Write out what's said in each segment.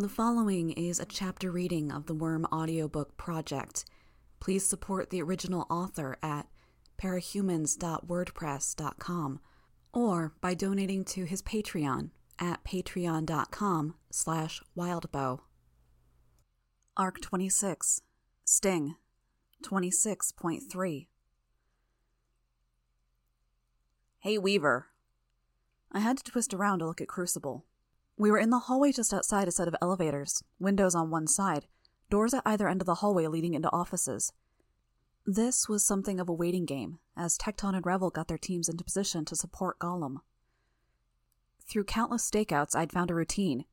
The following is a chapter reading of the Worm audiobook project. Please support the original author at parahumans.wordpress.com or by donating to his Patreon at patreon.com slash wildbow. Arc 26 Sting 26.3 Hey Weaver. I had to twist around to look at Crucible. We were in the hallway just outside a set of elevators, windows on one side, doors at either end of the hallway leading into offices. This was something of a waiting game, as Tecton and Revel got their teams into position to support Golem. Through countless stakeouts, I'd found a routine.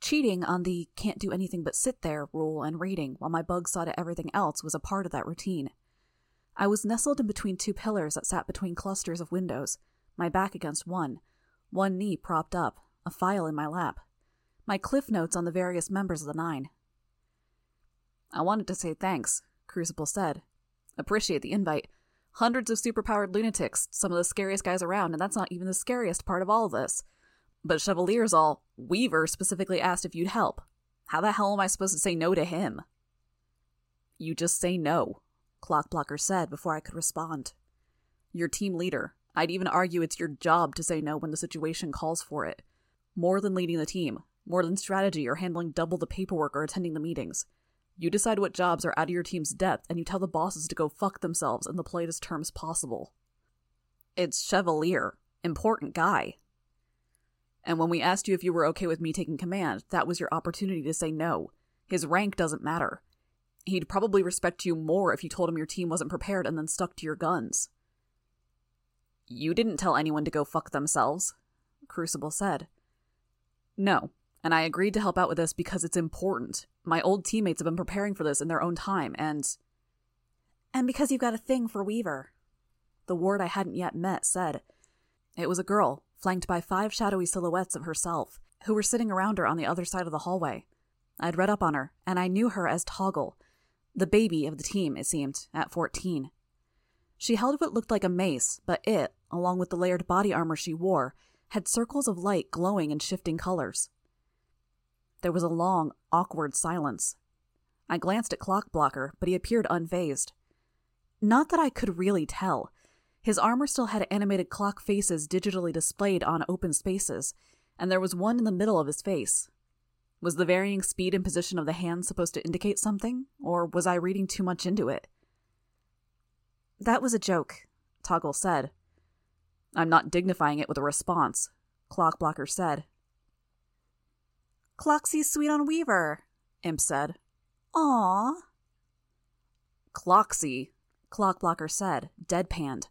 Cheating on the can't do anything but sit there rule and reading while my bug saw to everything else was a part of that routine. I was nestled in between two pillars that sat between clusters of windows, my back against one, one knee propped up, a file in my lap, my cliff notes on the various members of the Nine. I wanted to say thanks, Crucible said. Appreciate the invite. Hundreds of superpowered lunatics, some of the scariest guys around, and that's not even the scariest part of all of this. But Chevalier's all, Weaver specifically asked if you'd help. How the hell am I supposed to say no to him? You just say no, Clockblocker said before I could respond. You're team leader. I'd even argue it's your job to say no when the situation calls for it more than leading the team, more than strategy or handling double the paperwork or attending the meetings. You decide what jobs are out of your team's depth, and you tell the bosses to go fuck themselves in the politest terms possible. It's Chevalier, important guy. And when we asked you if you were okay with me taking command, that was your opportunity to say no. His rank doesn't matter. He'd probably respect you more if you told him your team wasn't prepared and then stuck to your guns. You didn't tell anyone to go fuck themselves, Crucible said. No, and I agreed to help out with this because it's important. My old teammates have been preparing for this in their own time, and. And because you've got a thing for Weaver. The ward I hadn't yet met said. It was a girl, flanked by five shadowy silhouettes of herself, who were sitting around her on the other side of the hallway. I'd read up on her, and I knew her as Toggle, the baby of the team, it seemed, at 14. She held what looked like a mace, but it, along with the layered body armor she wore, had circles of light glowing in shifting colors. There was a long, awkward silence. I glanced at Clockblocker, but he appeared unfazed. Not that I could really tell. His armor still had animated clock faces digitally displayed on open spaces, and there was one in the middle of his face. Was the varying speed and position of the hands supposed to indicate something, or was I reading too much into it? That was a joke, Toggle said, I'm not dignifying it with a response, Clockblocker said. Cloxy's sweet on Weaver, Imp said. Aw. Cloxy, Clockblocker said, deadpanned,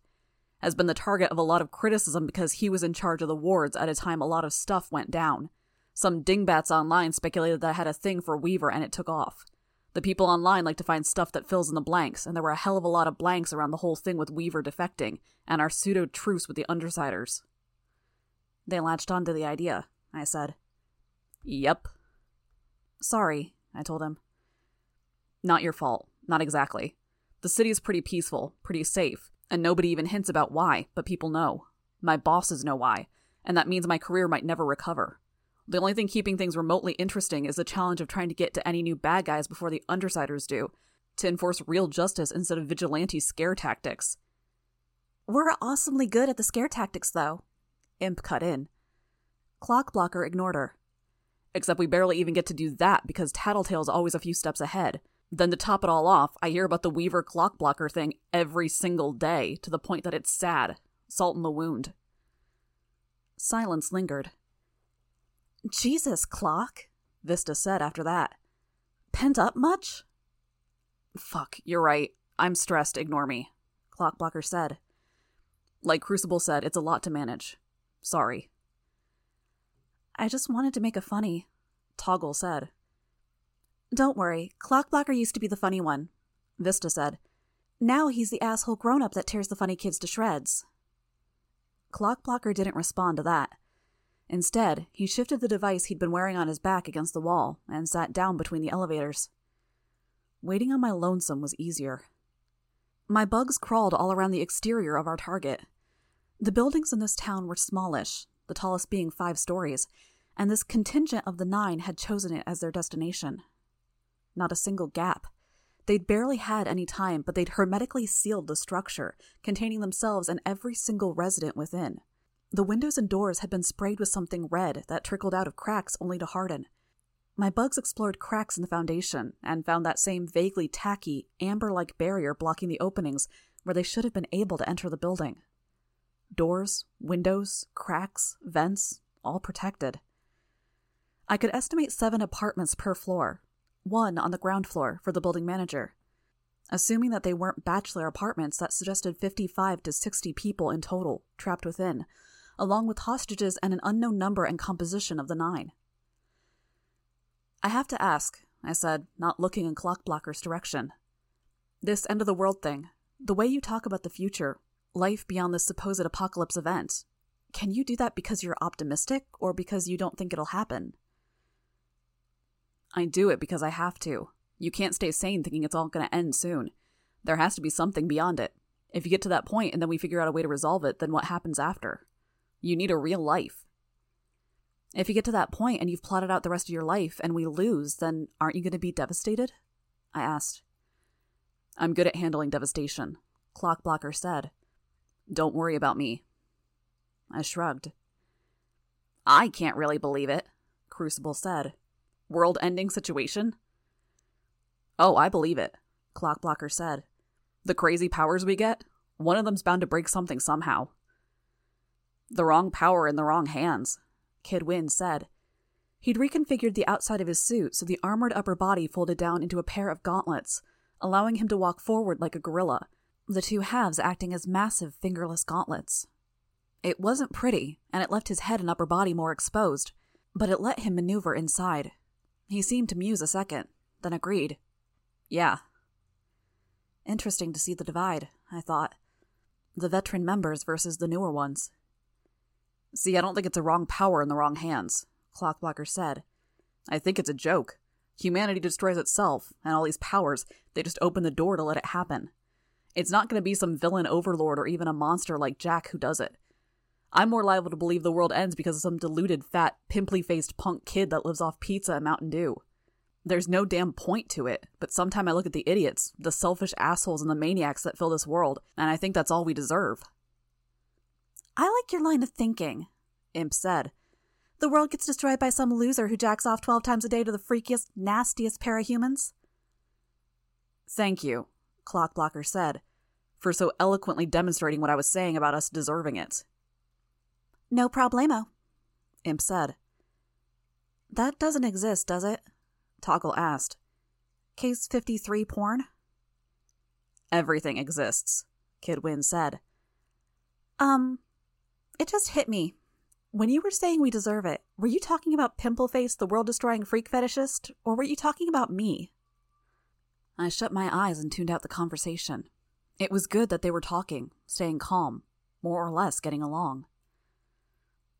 has been the target of a lot of criticism because he was in charge of the wards at a time a lot of stuff went down. Some dingbats online speculated that I had a thing for Weaver and it took off. The people online like to find stuff that fills in the blanks, and there were a hell of a lot of blanks around the whole thing with Weaver defecting, and our pseudo truce with the Undersiders. They latched onto the idea, I said. Yep. Sorry, I told him. Not your fault. Not exactly. The city is pretty peaceful, pretty safe, and nobody even hints about why, but people know. My bosses know why, and that means my career might never recover. The only thing keeping things remotely interesting is the challenge of trying to get to any new bad guys before the Undersiders do, to enforce real justice instead of vigilante scare tactics. We're awesomely good at the scare tactics, though. Imp cut in. Clockblocker ignored her. Except we barely even get to do that because Tattletale's always a few steps ahead. Then to top it all off, I hear about the Weaver Clockblocker thing every single day, to the point that it's sad. Salt in the wound. Silence lingered. Jesus, Clock, Vista said after that. Pent up much? Fuck, you're right. I'm stressed, ignore me, Clockblocker said. Like Crucible said, it's a lot to manage. Sorry. I just wanted to make a funny, Toggle said. Don't worry, Clockblocker used to be the funny one, Vista said. Now he's the asshole grown up that tears the funny kids to shreds. Clockblocker didn't respond to that. Instead, he shifted the device he'd been wearing on his back against the wall and sat down between the elevators. Waiting on my lonesome was easier. My bugs crawled all around the exterior of our target. The buildings in this town were smallish, the tallest being five stories, and this contingent of the nine had chosen it as their destination. Not a single gap. They'd barely had any time, but they'd hermetically sealed the structure, containing themselves and every single resident within. The windows and doors had been sprayed with something red that trickled out of cracks only to harden. My bugs explored cracks in the foundation and found that same vaguely tacky, amber like barrier blocking the openings where they should have been able to enter the building. Doors, windows, cracks, vents, all protected. I could estimate seven apartments per floor, one on the ground floor for the building manager. Assuming that they weren't bachelor apartments, that suggested 55 to 60 people in total, trapped within, along with hostages and an unknown number and composition of the nine. I have to ask, I said, not looking in Clockblocker's direction. This end of the world thing, the way you talk about the future, life beyond this supposed apocalypse event, can you do that because you're optimistic or because you don't think it'll happen? I do it because I have to. You can't stay sane thinking it's all going to end soon. There has to be something beyond it. If you get to that point and then we figure out a way to resolve it, then what happens after? You need a real life. If you get to that point and you've plotted out the rest of your life and we lose, then aren't you going to be devastated? I asked. I'm good at handling devastation, Clockblocker said. Don't worry about me. I shrugged. I can't really believe it, Crucible said. World ending situation? Oh, I believe it, Clockblocker said. The crazy powers we get, one of them's bound to break something somehow. The wrong power in the wrong hands, Kid Win said. He'd reconfigured the outside of his suit so the armored upper body folded down into a pair of gauntlets, allowing him to walk forward like a gorilla, the two halves acting as massive fingerless gauntlets. It wasn't pretty, and it left his head and upper body more exposed, but it let him maneuver inside. He seemed to muse a second, then agreed. Yeah. Interesting to see the divide, I thought. The veteran members versus the newer ones. See, I don't think it's a wrong power in the wrong hands, Clockblocker said. I think it's a joke. Humanity destroys itself, and all these powers, they just open the door to let it happen. It's not going to be some villain overlord or even a monster like Jack who does it. I'm more liable to believe the world ends because of some deluded, fat, pimply faced punk kid that lives off pizza and Mountain Dew. There's no damn point to it, but sometime I look at the idiots, the selfish assholes, and the maniacs that fill this world, and I think that's all we deserve. I like your line of thinking, Imp said. The world gets destroyed by some loser who jacks off 12 times a day to the freakiest, nastiest parahumans. Thank you, Clockblocker said, for so eloquently demonstrating what I was saying about us deserving it. No problemo, Imp said. That doesn't exist, does it? Toggle asked. Case 53 porn? Everything exists, Kid said. Um, it just hit me. When you were saying we deserve it, were you talking about Pimpleface, the world destroying freak fetishist, or were you talking about me? I shut my eyes and tuned out the conversation. It was good that they were talking, staying calm, more or less getting along.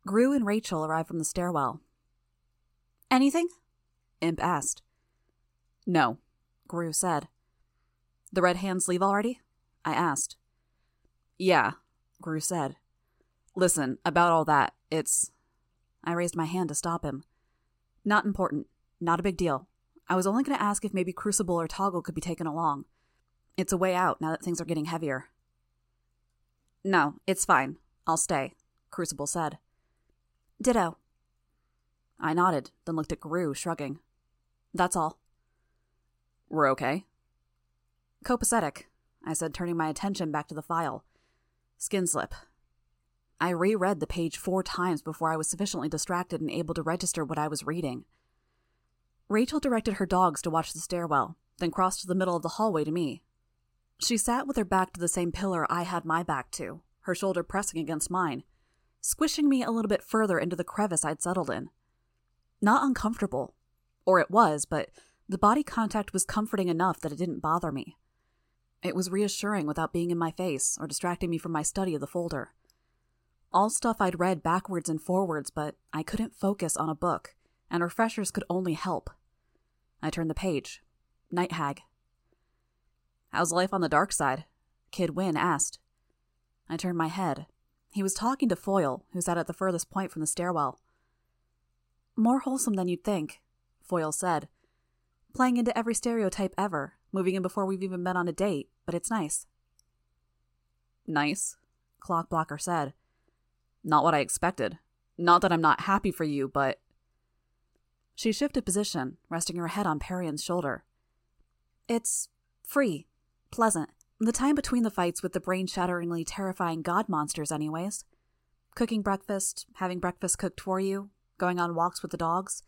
Grue and Rachel arrived from the stairwell. Anything? Imp asked. No, Grue said. The red hands leave already? I asked. Yeah, Grue said. Listen, about all that, it's. I raised my hand to stop him. Not important. Not a big deal. I was only going to ask if maybe Crucible or Toggle could be taken along. It's a way out now that things are getting heavier. No, it's fine. I'll stay, Crucible said. Ditto. I nodded, then looked at Grue, shrugging. That's all. We're okay. Copacetic, I said, turning my attention back to the file. Skin slip. I reread the page four times before I was sufficiently distracted and able to register what I was reading. Rachel directed her dogs to watch the stairwell, then crossed to the middle of the hallway to me. She sat with her back to the same pillar I had my back to, her shoulder pressing against mine, squishing me a little bit further into the crevice I'd settled in. Not uncomfortable. Or it was, but the body contact was comforting enough that it didn't bother me. It was reassuring without being in my face or distracting me from my study of the folder. All stuff I'd read backwards and forwards, but I couldn't focus on a book, and refreshers could only help. I turned the page. Night Hag. How's life on the dark side? Kid Win asked. I turned my head. He was talking to Foil, who sat at the furthest point from the stairwell. More wholesome than you'd think, Foil said. Playing into every stereotype ever, moving in before we've even been on a date, but it's nice. Nice, Clockblocker said. Not what I expected. Not that I'm not happy for you, but. She shifted position, resting her head on Parian's shoulder. It's free, pleasant. The time between the fights with the brain shatteringly terrifying god monsters, anyways. Cooking breakfast, having breakfast cooked for you, going on walks with the dogs,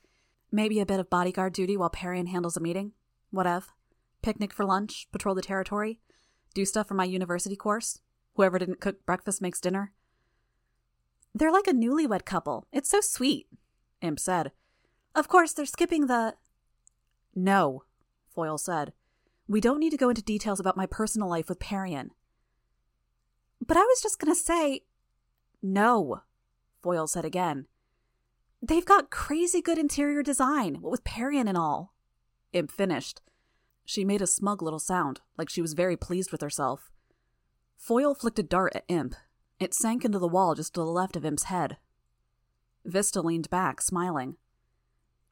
maybe a bit of bodyguard duty while Parian handles a meeting, whatever. Picnic for lunch, patrol the territory, do stuff for my university course. Whoever didn't cook breakfast makes dinner. They're like a newlywed couple. It's so sweet, Imp said. Of course, they're skipping the. No, Foil said. We don't need to go into details about my personal life with Parian. But I was just going to say. No, Foil said again. They've got crazy good interior design, what with Parian and all. Imp finished. She made a smug little sound, like she was very pleased with herself. Foil flicked a dart at Imp. It sank into the wall just to the left of Imp's head. Vista leaned back, smiling.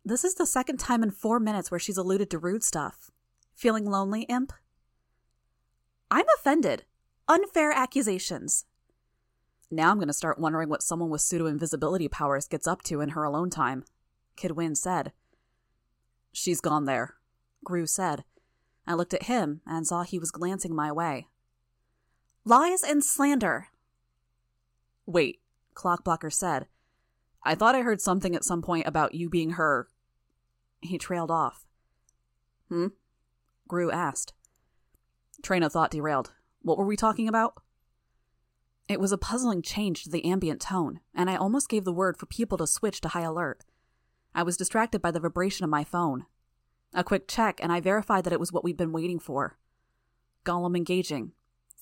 This is the second time in four minutes where she's alluded to rude stuff. Feeling lonely, Imp? I'm offended. Unfair accusations. Now I'm going to start wondering what someone with pseudo invisibility powers gets up to in her alone time, Kid Win said. She's gone there, Grue said. I looked at him and saw he was glancing my way. Lies and slander. Wait, Clockblocker said. I thought I heard something at some point about you being her. He trailed off. Hmm? Grue asked. Train of thought derailed. What were we talking about? It was a puzzling change to the ambient tone, and I almost gave the word for people to switch to high alert. I was distracted by the vibration of my phone. A quick check, and I verified that it was what we'd been waiting for. Golem engaging.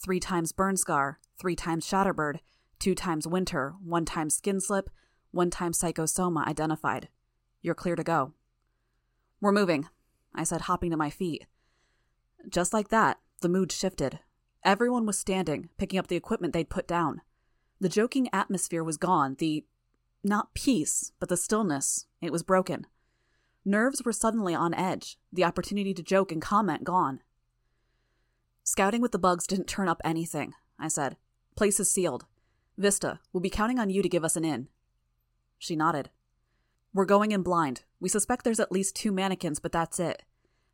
Three times Burn Scar, three times Shatterbird, two times Winter, one time Skin Slip, one time Psychosoma identified. You're clear to go. We're moving, I said, hopping to my feet. Just like that, the mood shifted. Everyone was standing, picking up the equipment they'd put down. The joking atmosphere was gone, the not peace, but the stillness. It was broken. Nerves were suddenly on edge, the opportunity to joke and comment gone. Scouting with the bugs didn't turn up anything, I said. Place is sealed. Vista, we'll be counting on you to give us an in. She nodded. We're going in blind. We suspect there's at least two mannequins, but that's it.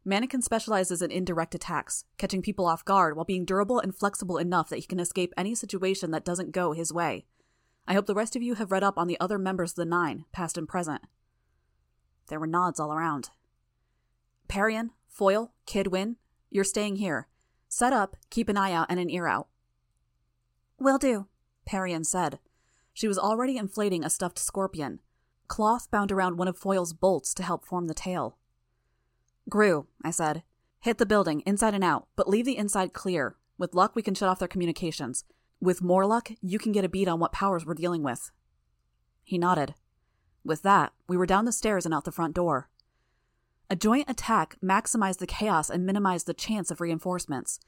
Mannequin specializes in indirect attacks, catching people off guard while being durable and flexible enough that he can escape any situation that doesn't go his way. I hope the rest of you have read up on the other members of the Nine, past and present. There were nods all around. Parian, Foil, Kid Win, you're staying here. Set up, keep an eye out and an ear out. Will do, Parian said. She was already inflating a stuffed scorpion, cloth bound around one of Foil's bolts to help form the tail. Grue, I said. Hit the building, inside and out, but leave the inside clear. With luck, we can shut off their communications. With more luck, you can get a beat on what powers we're dealing with. He nodded. With that, we were down the stairs and out the front door. A joint attack maximized the chaos and minimized the chance of reinforcements.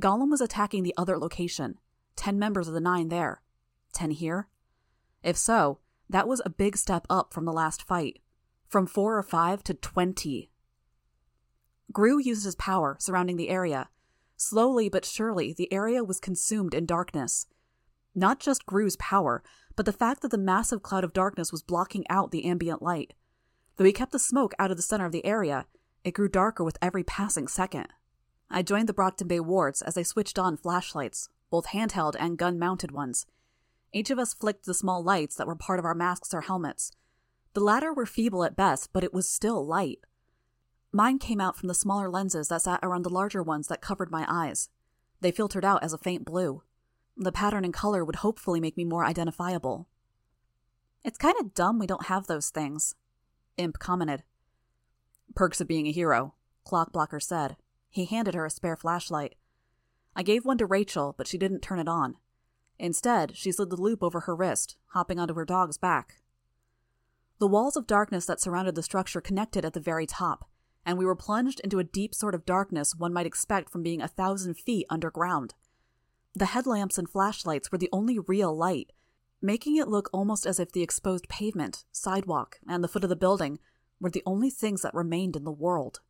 Golem was attacking the other location. Ten members of the Nine there. Ten here? If so, that was a big step up from the last fight. From four or five to twenty. Grue used his power, surrounding the area. Slowly but surely, the area was consumed in darkness. Not just Grue's power, but the fact that the massive cloud of darkness was blocking out the ambient light. Though he kept the smoke out of the center of the area, it grew darker with every passing second. I joined the Brockton Bay wards as they switched on flashlights, both handheld and gun mounted ones. Each of us flicked the small lights that were part of our masks or helmets. The latter were feeble at best, but it was still light. Mine came out from the smaller lenses that sat around the larger ones that covered my eyes. They filtered out as a faint blue. The pattern and color would hopefully make me more identifiable. It's kind of dumb we don't have those things, Imp commented. Perks of being a hero, Clockblocker said. He handed her a spare flashlight. I gave one to Rachel, but she didn't turn it on. Instead, she slid the loop over her wrist, hopping onto her dog's back. The walls of darkness that surrounded the structure connected at the very top, and we were plunged into a deep sort of darkness one might expect from being a thousand feet underground. The headlamps and flashlights were the only real light. making it look almost as if the exposed pavement, sidewalk, and the foot of the building were the only things that remained in the world.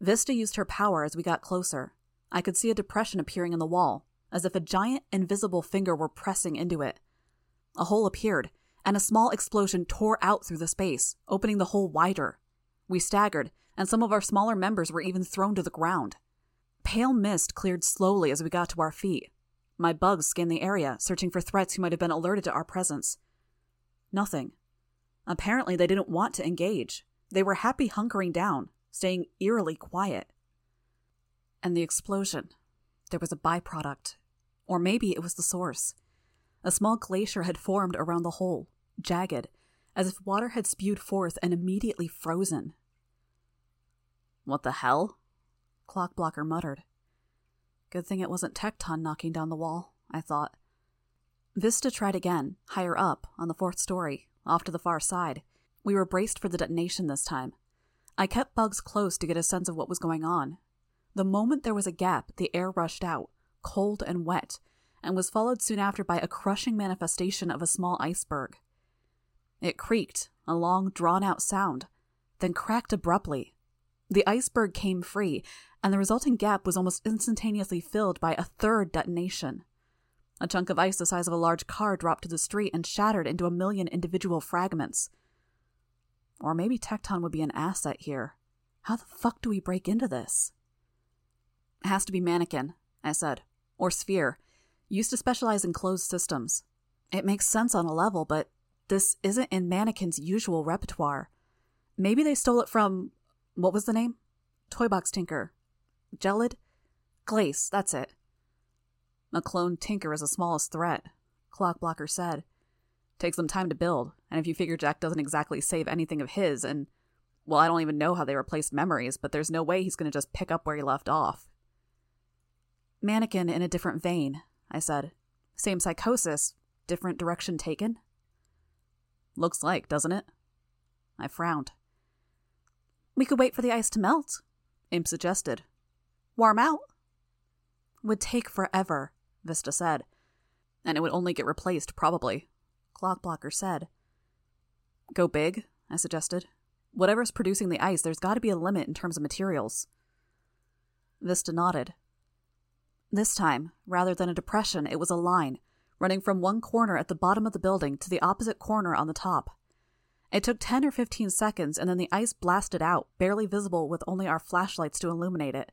Vista used her power as we got closer. I could see a depression appearing in the wall, as if a giant, invisible finger were pressing into it. A hole appeared, and a small explosion tore out through the space, opening the hole wider. We staggered, and some of our smaller members were even thrown to the ground. Pale mist cleared slowly as we got to our feet. My bugs scanned the area, searching for threats who might have been alerted to our presence. Nothing. Apparently, they didn't want to engage. They were happy hunkering down, staying eerily quiet. And the explosion. There was a byproduct. Or maybe it was the source. A small glacier had formed around the hole, jagged, as if water had spewed forth and immediately frozen. What the hell? Clockblocker muttered. Good thing it wasn't Tecton knocking down the wall, I thought. Vista tried again, higher up, on the fourth story, off to the far side. We were braced for the detonation this time. I kept Bugs close to get a sense of what was going on. The moment there was a gap, the air rushed out, cold and wet, and was followed soon after by a crushing manifestation of a small iceberg. It creaked, a long, drawn out sound, then cracked abruptly. The iceberg came free, and the resulting gap was almost instantaneously filled by a third detonation. A chunk of ice the size of a large car dropped to the street and shattered into a million individual fragments. Or maybe Tecton would be an asset here. How the fuck do we break into this? It has to be Mannequin, I said. Or Sphere. Used to specialize in closed systems. It makes sense on a level, but this isn't in Mannequin's usual repertoire. Maybe they stole it from. What was the name? Toybox Tinker. Gelid? Glace, that's it. A clone Tinker is the smallest threat, Clockblocker said. Takes some time to build, and if you figure Jack doesn't exactly save anything of his, and. Well, I don't even know how they replaced memories, but there's no way he's going to just pick up where he left off. Mannequin in a different vein, I said. Same psychosis, different direction taken? Looks like, doesn't it? I frowned. We could wait for the ice to melt, Imp suggested. Warm out? Would take forever, Vista said. And it would only get replaced, probably, Clockblocker said. Go big, I suggested. Whatever's producing the ice, there's got to be a limit in terms of materials. Vista nodded. This time, rather than a depression, it was a line, running from one corner at the bottom of the building to the opposite corner on the top. It took 10 or 15 seconds, and then the ice blasted out, barely visible with only our flashlights to illuminate it.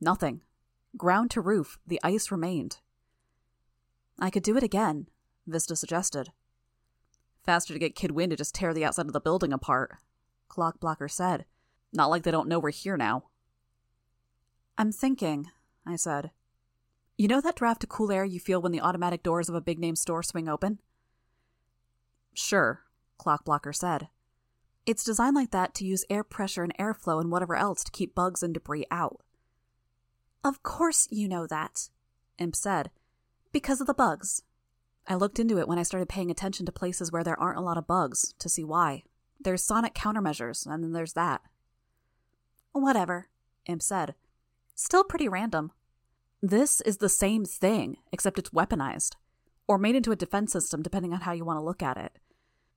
Nothing. Ground to roof, the ice remained. I could do it again, Vista suggested. Faster to get Kid Win to just tear the outside of the building apart, Clockblocker said. Not like they don't know we're here now. I'm thinking, I said. You know that draft of cool air you feel when the automatic doors of a big name store swing open? Sure, Clockblocker said. It's designed like that to use air pressure and airflow and whatever else to keep bugs and debris out. Of course you know that, Imp said. Because of the bugs. I looked into it when I started paying attention to places where there aren't a lot of bugs to see why. There's sonic countermeasures, and then there's that. Whatever, Imp said. Still pretty random. This is the same thing, except it's weaponized. Or made into a defense system, depending on how you want to look at it.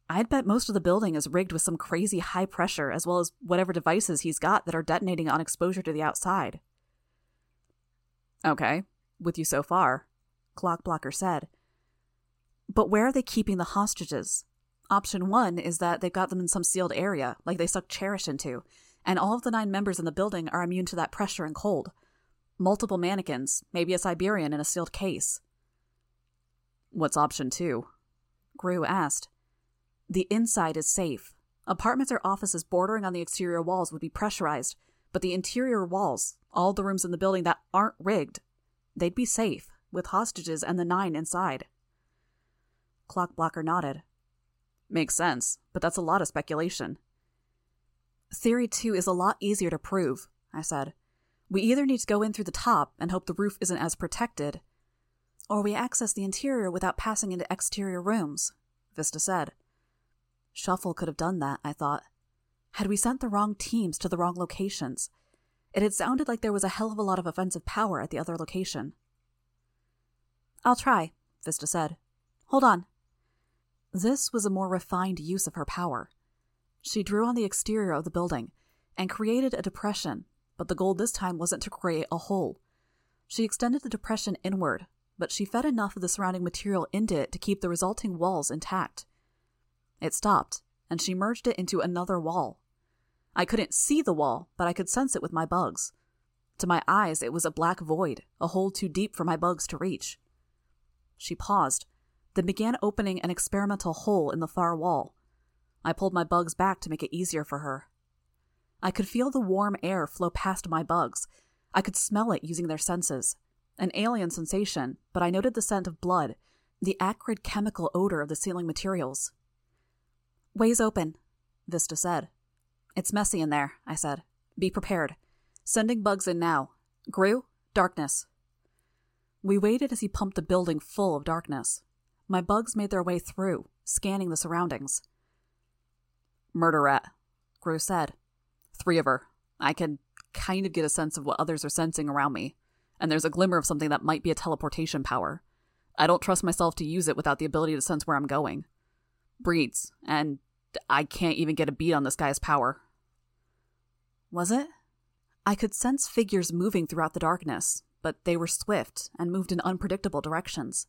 I'd bet most of the building is rigged with some crazy high pressure, as well as whatever devices he's got that are detonating on exposure to the outside. Okay, with you so far, Clockblocker said. But where are they keeping the hostages? Option one is that they've got them in some sealed area, like they suck Cherish into, and all of the nine members in the building are immune to that pressure and cold. Multiple mannequins, maybe a Siberian in a sealed case. What's option two? Grue asked. The inside is safe. Apartments or offices bordering on the exterior walls would be pressurized, but the interior walls, all the rooms in the building that aren't rigged, they'd be safe, with hostages and the nine inside. Clockblocker nodded. Makes sense, but that's a lot of speculation. Theory two is a lot easier to prove, I said. We either need to go in through the top and hope the roof isn't as protected, or we access the interior without passing into exterior rooms, Vista said. Shuffle could have done that, I thought. Had we sent the wrong teams to the wrong locations? It had sounded like there was a hell of a lot of offensive power at the other location. I'll try, Vista said. hold on. This was a more refined use of her power. She drew on the exterior of the building and created a depression, but the goal this time wasn't to create a hole. She extended the depression inward, but she fed enough of the surrounding material into it to keep the resulting walls intact. It stopped, and she merged it into another wall. I couldn't see the wall, but I could sense it with my bugs. To my eyes, it was a black void, a hole too deep for my bugs to reach. She paused, then began opening an experimental hole in the far wall. I pulled my bugs back to make it easier for her. I could feel the warm air flow past my bugs. I could smell it using their senses. An alien sensation, but I noted the scent of blood, the acrid chemical odor of the sealing materials. Ways open, Vista said. It's messy in there, I said. Be prepared. Sending bugs in now. Grue, darkness. We waited as he pumped the building full of darkness. My bugs made their way through, scanning the surroundings. Murder rat, Grue said. Three of her. I can kind of get a sense of what others are sensing around me, and there's a glimmer of something that might be a teleportation power. I don't trust myself to use it without the ability to sense where I'm going. Breeds, and I can't even get a beat on this guy's power. Was it? I could sense figures moving throughout the darkness, but they were swift and moved in unpredictable directions.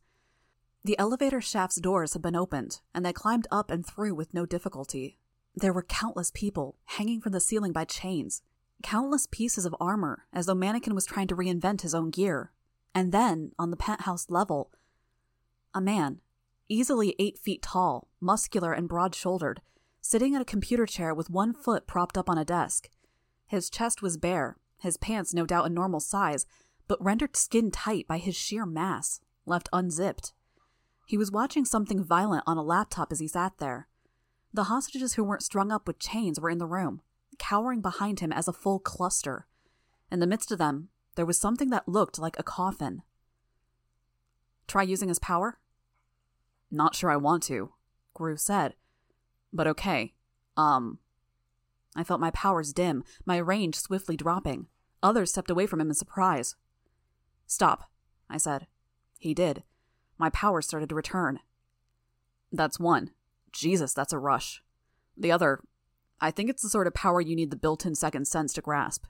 The elevator shaft's doors had been opened, and they climbed up and through with no difficulty. There were countless people hanging from the ceiling by chains, countless pieces of armor, as though Mannequin was trying to reinvent his own gear. And then, on the penthouse level, a man, easily eight feet tall, muscular, and broad shouldered, sitting in a computer chair with one foot propped up on a desk. His chest was bare, his pants no doubt a normal size, but rendered skin tight by his sheer mass, left unzipped. He was watching something violent on a laptop as he sat there. The hostages who weren't strung up with chains were in the room, cowering behind him as a full cluster. In the midst of them, there was something that looked like a coffin. Try using his power? Not sure I want to, Grue said. But okay. Um. I felt my powers dim, my range swiftly dropping. Others stepped away from him in surprise. Stop, I said. He did. My powers started to return. That's one. Jesus, that's a rush. The other, I think it's the sort of power you need the built in second sense to grasp.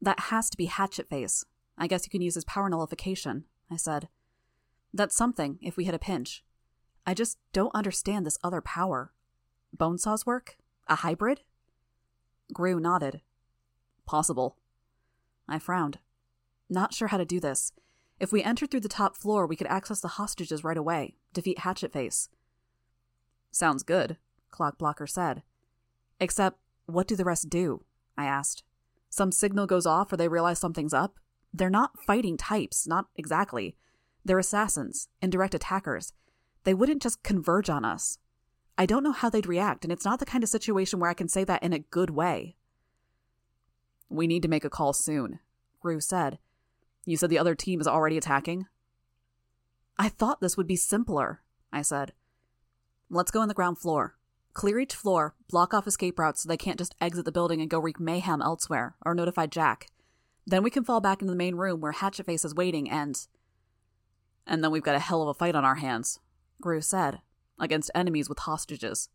That has to be Hatchet Face. I guess you can use his power nullification, I said. That's something, if we hit a pinch. I just don't understand this other power. Bonesaw's work? A hybrid? Grue nodded. Possible. I frowned. Not sure how to do this. If we entered through the top floor, we could access the hostages right away, defeat Hatchet Face. Sounds good, Clockblocker said. Except, what do the rest do? I asked. Some signal goes off or they realize something's up? They're not fighting types, not exactly. They're assassins, indirect attackers. They wouldn't just converge on us. I don't know how they'd react, and it's not the kind of situation where I can say that in a good way. We need to make a call soon, Grue said. You said the other team is already attacking? I thought this would be simpler, I said. Let's go on the ground floor. Clear each floor, block off escape routes so they can't just exit the building and go wreak mayhem elsewhere, or notify Jack. Then we can fall back into the main room where Hatchetface is waiting and. And then we've got a hell of a fight on our hands, Grue said, against enemies with hostages.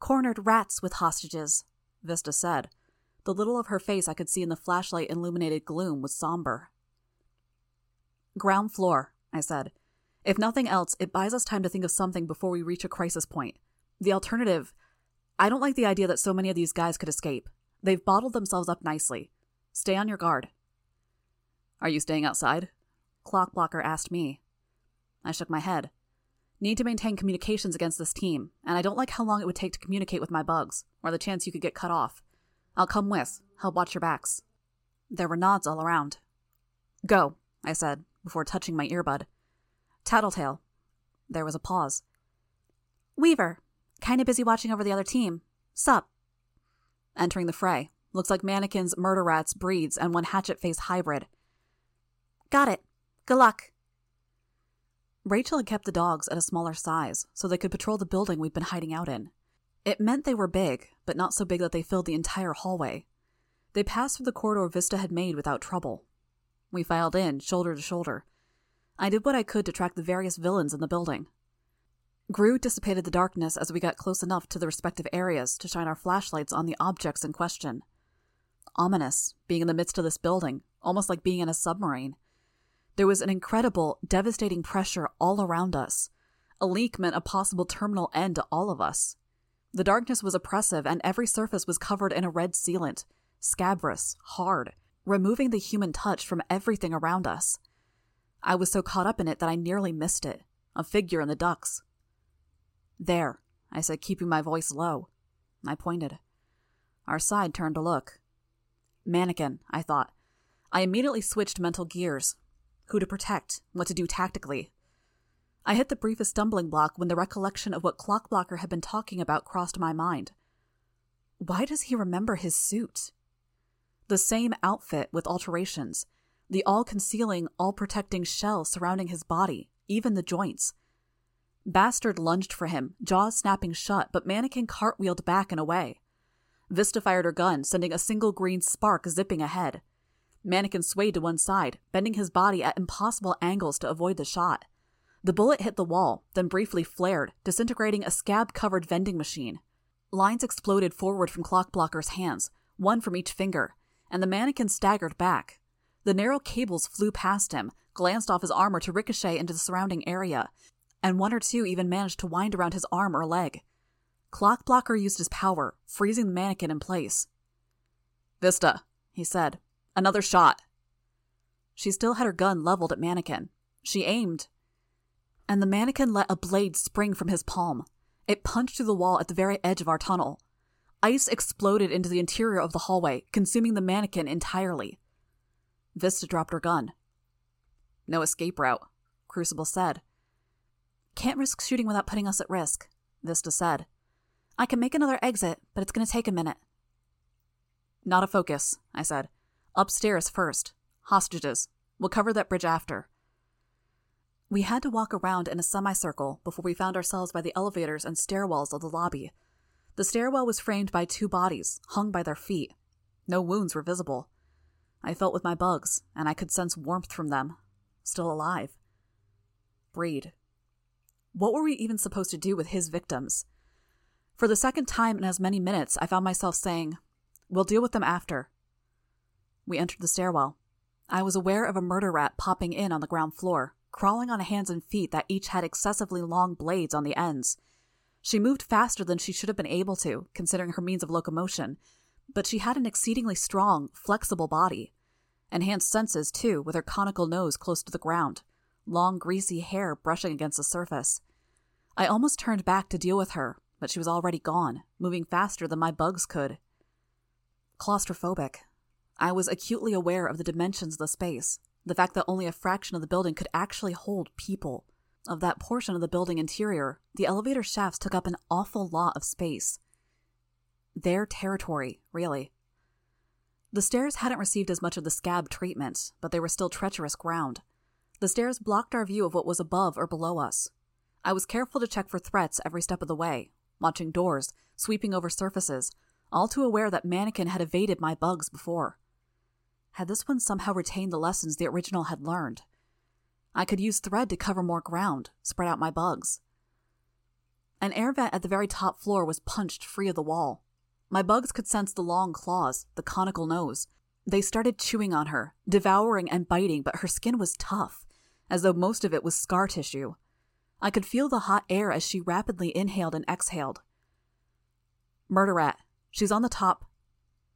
Cornered rats with hostages, Vista said. The little of her face I could see in the flashlight illuminated gloom was somber. Ground floor, I said. If nothing else, it buys us time to think of something before we reach a crisis point. The alternative I don't like the idea that so many of these guys could escape. They've bottled themselves up nicely. Stay on your guard. Are you staying outside? Clockblocker asked me. I shook my head. Need to maintain communications against this team, and I don't like how long it would take to communicate with my bugs, or the chance you could get cut off. I'll come with. Help watch your backs. There were nods all around. Go, I said, before touching my earbud. Tattletale. There was a pause. Weaver, Kinda busy watching over the other team. Sup? Entering the fray. Looks like mannequins, murder rats, breeds, and one hatchet face hybrid. Got it. Good luck. Rachel had kept the dogs at a smaller size so they could patrol the building we'd been hiding out in. It meant they were big, but not so big that they filled the entire hallway. They passed through the corridor Vista had made without trouble. We filed in, shoulder to shoulder. I did what I could to track the various villains in the building. Grue dissipated the darkness as we got close enough to the respective areas to shine our flashlights on the objects in question. Ominous, being in the midst of this building, almost like being in a submarine. There was an incredible, devastating pressure all around us. A leak meant a possible terminal end to all of us. The darkness was oppressive, and every surface was covered in a red sealant, scabrous, hard, removing the human touch from everything around us. I was so caught up in it that I nearly missed it a figure in the ducks. There, I said, keeping my voice low. I pointed. Our side turned to look. Mannequin, I thought. I immediately switched mental gears. Who to protect, what to do tactically. I hit the briefest stumbling block when the recollection of what Clockblocker had been talking about crossed my mind. Why does he remember his suit? The same outfit with alterations, the all concealing, all protecting shell surrounding his body, even the joints. Bastard lunged for him, jaws snapping shut, but Mannequin cartwheeled back and away. Vista fired her gun, sending a single green spark zipping ahead. Mannequin swayed to one side, bending his body at impossible angles to avoid the shot. The bullet hit the wall, then briefly flared, disintegrating a scab covered vending machine. Lines exploded forward from Clockblocker's hands, one from each finger, and the mannequin staggered back. The narrow cables flew past him, glanced off his armor to ricochet into the surrounding area, and one or two even managed to wind around his arm or leg. Clockblocker used his power, freezing the mannequin in place. Vista, he said. Another shot. She still had her gun leveled at Mannequin. She aimed. And the mannequin let a blade spring from his palm. It punched through the wall at the very edge of our tunnel. Ice exploded into the interior of the hallway, consuming the mannequin entirely. Vista dropped her gun. No escape route, Crucible said. Can't risk shooting without putting us at risk, Vista said. I can make another exit, but it's going to take a minute. Not a focus, I said. Upstairs first. Hostages. We'll cover that bridge after. We had to walk around in a semicircle before we found ourselves by the elevators and stairwells of the lobby. The stairwell was framed by two bodies, hung by their feet. No wounds were visible. I felt with my bugs, and I could sense warmth from them. Still alive. Breed. What were we even supposed to do with his victims? For the second time in as many minutes, I found myself saying, We'll deal with them after. We entered the stairwell. I was aware of a murder rat popping in on the ground floor, crawling on hands and feet that each had excessively long blades on the ends. She moved faster than she should have been able to, considering her means of locomotion, but she had an exceedingly strong, flexible body. Enhanced senses, too, with her conical nose close to the ground, long, greasy hair brushing against the surface. I almost turned back to deal with her, but she was already gone, moving faster than my bugs could. Claustrophobic. I was acutely aware of the dimensions of the space, the fact that only a fraction of the building could actually hold people. Of that portion of the building interior, the elevator shafts took up an awful lot of space. Their territory, really. The stairs hadn't received as much of the scab treatment, but they were still treacherous ground. The stairs blocked our view of what was above or below us. I was careful to check for threats every step of the way, watching doors, sweeping over surfaces, all too aware that Mannequin had evaded my bugs before. Had this one somehow retained the lessons the original had learned? I could use thread to cover more ground, spread out my bugs. An air vent at the very top floor was punched free of the wall. My bugs could sense the long claws, the conical nose. They started chewing on her, devouring and biting, but her skin was tough, as though most of it was scar tissue. I could feel the hot air as she rapidly inhaled and exhaled. Murder rat. She's on the top.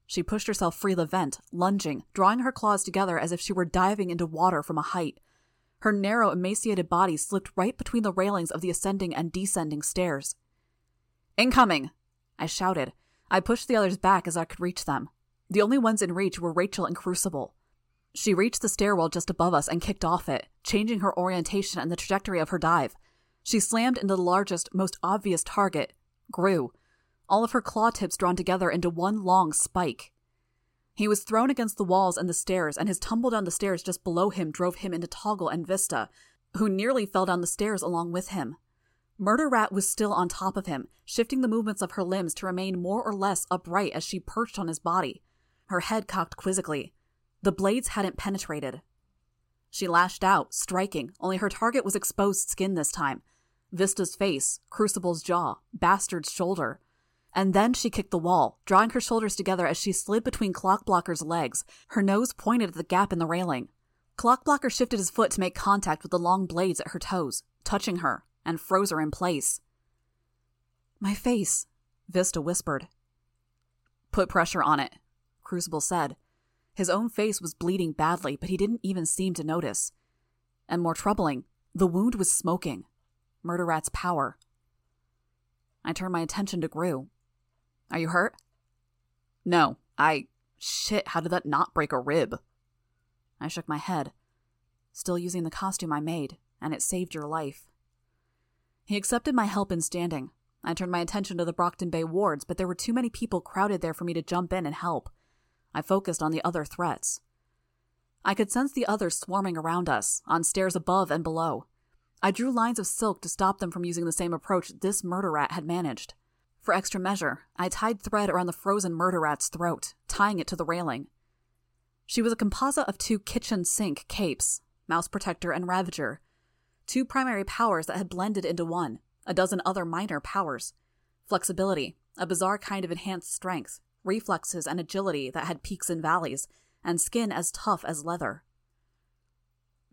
She pushed herself free the vent, lunging, drawing her claws together as if she were diving into water from a height. Her narrow, emaciated body slipped right between the railings of the ascending and descending stairs. Incoming! I shouted. I pushed the others back as I could reach them. The only ones in reach were Rachel and Crucible. She reached the stairwell just above us and kicked off it, changing her orientation and the trajectory of her dive. She slammed into the largest, most obvious target, Grue, all of her claw tips drawn together into one long spike. He was thrown against the walls and the stairs, and his tumble down the stairs just below him drove him into Toggle and Vista, who nearly fell down the stairs along with him. Murder Rat was still on top of him, shifting the movements of her limbs to remain more or less upright as she perched on his body, her head cocked quizzically. The blades hadn't penetrated. She lashed out, striking, only her target was exposed skin this time. Vista's face, Crucible's jaw, Bastard's shoulder. And then she kicked the wall, drawing her shoulders together as she slid between Clockblocker's legs, her nose pointed at the gap in the railing. Clockblocker shifted his foot to make contact with the long blades at her toes, touching her, and froze her in place. My face, Vista whispered. Put pressure on it, Crucible said. His own face was bleeding badly, but he didn't even seem to notice. And more troubling, the wound was smoking. Murder Rat's power. I turned my attention to Grue. Are you hurt? No, I. Shit, how did that not break a rib? I shook my head. Still using the costume I made, and it saved your life. He accepted my help in standing. I turned my attention to the Brockton Bay wards, but there were too many people crowded there for me to jump in and help. I focused on the other threats. I could sense the others swarming around us, on stairs above and below. I drew lines of silk to stop them from using the same approach this murder rat had managed. For extra measure, I tied thread around the frozen murder rat's throat, tying it to the railing. She was a composite of two kitchen sink capes, Mouse Protector and Ravager, two primary powers that had blended into one, a dozen other minor powers. Flexibility, a bizarre kind of enhanced strength, reflexes and agility that had peaks and valleys, and skin as tough as leather.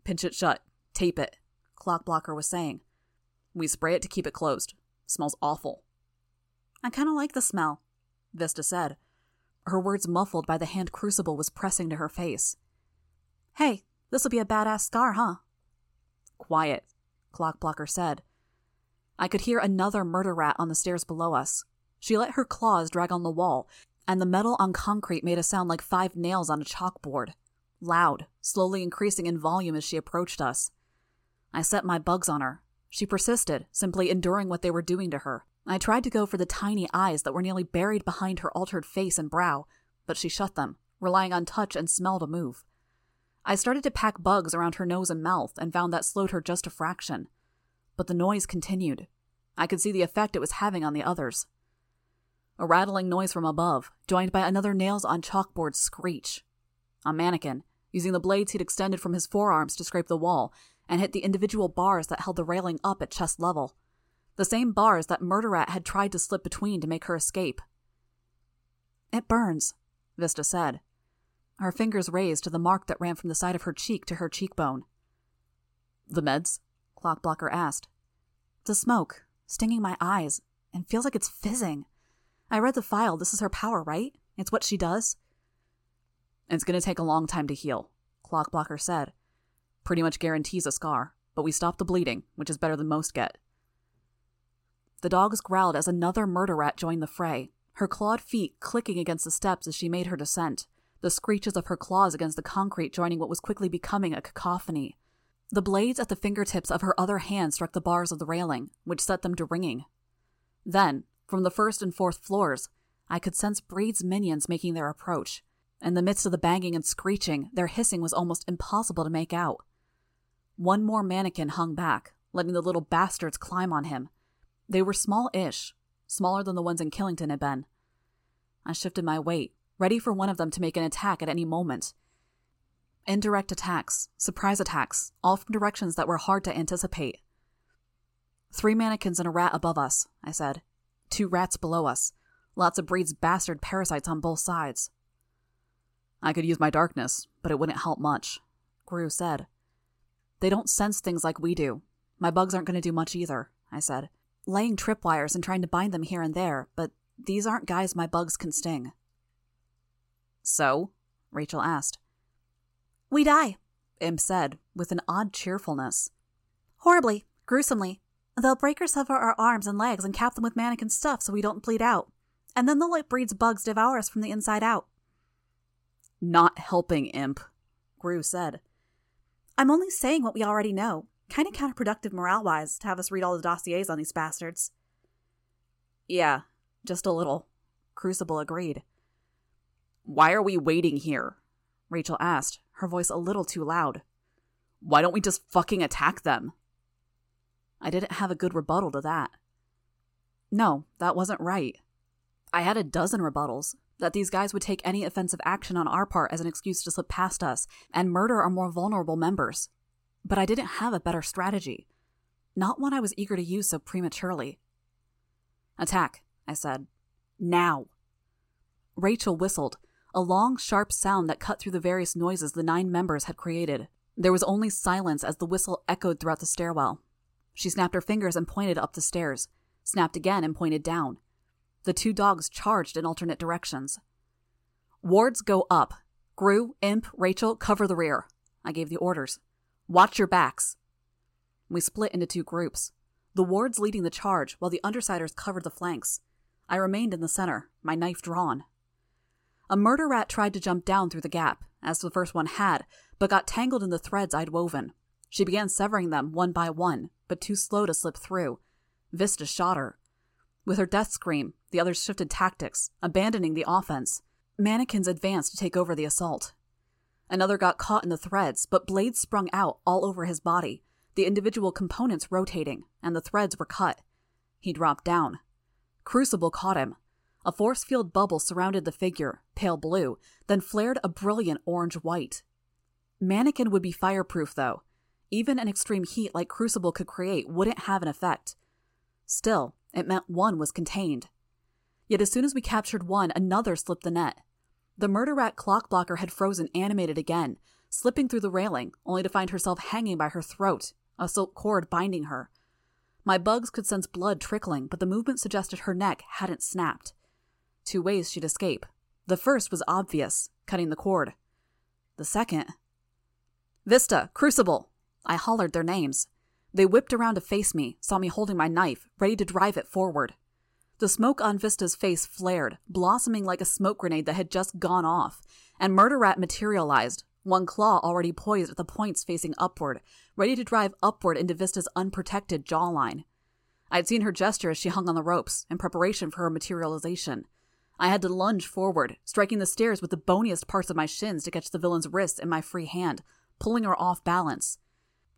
Pinch it shut. Tape it, Clockblocker was saying. We spray it to keep it closed. Smells awful. I kind of like the smell, Vista said. Her words muffled by the hand Crucible was pressing to her face. Hey, this'll be a badass scar, huh? Quiet, Clockblocker said. I could hear another murder rat on the stairs below us. She let her claws drag on the wall, and the metal on concrete made a sound like five nails on a chalkboard. Loud, slowly increasing in volume as she approached us. I set my bugs on her. She persisted, simply enduring what they were doing to her. I tried to go for the tiny eyes that were nearly buried behind her altered face and brow, but she shut them, relying on touch and smell to move. I started to pack bugs around her nose and mouth and found that slowed her just a fraction. But the noise continued. I could see the effect it was having on the others. A rattling noise from above, joined by another nails on chalkboard screech. A mannequin, using the blades he'd extended from his forearms to scrape the wall, and hit the individual bars that held the railing up at chest level. The same bars that Murder Rat had tried to slip between to make her escape. It burns, Vista said. Her fingers raised to the mark that ran from the side of her cheek to her cheekbone. The meds? Clockblocker asked. The smoke, stinging my eyes, and feels like it's fizzing. I read the file. This is her power, right? It's what she does? It's going to take a long time to heal, Clockblocker said. Pretty much guarantees a scar, but we stop the bleeding, which is better than most get. The dogs growled as another murder rat joined the fray, her clawed feet clicking against the steps as she made her descent, the screeches of her claws against the concrete joining what was quickly becoming a cacophony. The blades at the fingertips of her other hand struck the bars of the railing, which set them to ringing. Then, from the first and fourth floors, I could sense Breed's minions making their approach. In the midst of the banging and screeching, their hissing was almost impossible to make out. One more mannequin hung back, letting the little bastards climb on him. They were small ish, smaller than the ones in Killington had been. I shifted my weight, ready for one of them to make an attack at any moment. Indirect attacks, surprise attacks, all from directions that were hard to anticipate. Three mannequins and a rat above us, I said two rats below us, lots of Breed's bastard parasites on both sides. I could use my darkness, but it wouldn't help much, Grue said. They don't sense things like we do. My bugs aren't going to do much either, I said, laying tripwires and trying to bind them here and there, but these aren't guys my bugs can sting. So? Rachel asked. We die, Imp said, with an odd cheerfulness. Horribly, gruesomely, They'll break or sever our arms and legs and cap them with mannequin stuff so we don't bleed out. And then they'll let Breed's bugs devour us from the inside out. Not helping, Imp, Grue said. I'm only saying what we already know. Kind of counterproductive morale wise to have us read all the dossiers on these bastards. Yeah, just a little. Crucible agreed. Why are we waiting here? Rachel asked, her voice a little too loud. Why don't we just fucking attack them? I didn't have a good rebuttal to that. No, that wasn't right. I had a dozen rebuttals, that these guys would take any offensive action on our part as an excuse to slip past us and murder our more vulnerable members. But I didn't have a better strategy. Not one I was eager to use so prematurely. Attack, I said. Now. Rachel whistled, a long, sharp sound that cut through the various noises the nine members had created. There was only silence as the whistle echoed throughout the stairwell. She snapped her fingers and pointed up the stairs, snapped again and pointed down. The two dogs charged in alternate directions. Wards go up. Grue, Imp, Rachel, cover the rear. I gave the orders. Watch your backs. We split into two groups. The wards leading the charge, while the undersiders covered the flanks. I remained in the center, my knife drawn. A murder rat tried to jump down through the gap, as the first one had, but got tangled in the threads I'd woven. She began severing them one by one, but too slow to slip through. Vista shot her. With her death scream, the others shifted tactics, abandoning the offense. Mannequins advanced to take over the assault. Another got caught in the threads, but blades sprung out all over his body, the individual components rotating, and the threads were cut. He dropped down. Crucible caught him. A force field bubble surrounded the figure, pale blue, then flared a brilliant orange white. Mannequin would be fireproof, though. Even an extreme heat like Crucible could create wouldn't have an effect. Still, it meant one was contained. Yet as soon as we captured one, another slipped the net. The murder rat Clockblocker had frozen animated again, slipping through the railing, only to find herself hanging by her throat, a silk cord binding her. My bugs could sense blood trickling, but the movement suggested her neck hadn't snapped. Two ways she'd escape. The first was obvious, cutting the cord. The second. Vista, Crucible! I hollered their names. They whipped around to face me, saw me holding my knife, ready to drive it forward. The smoke on Vista's face flared, blossoming like a smoke grenade that had just gone off, and Murder Rat materialized, one claw already poised at the points facing upward, ready to drive upward into Vista's unprotected jawline. I'd seen her gesture as she hung on the ropes, in preparation for her materialization. I had to lunge forward, striking the stairs with the boniest parts of my shins to catch the villain's wrist in my free hand, pulling her off balance.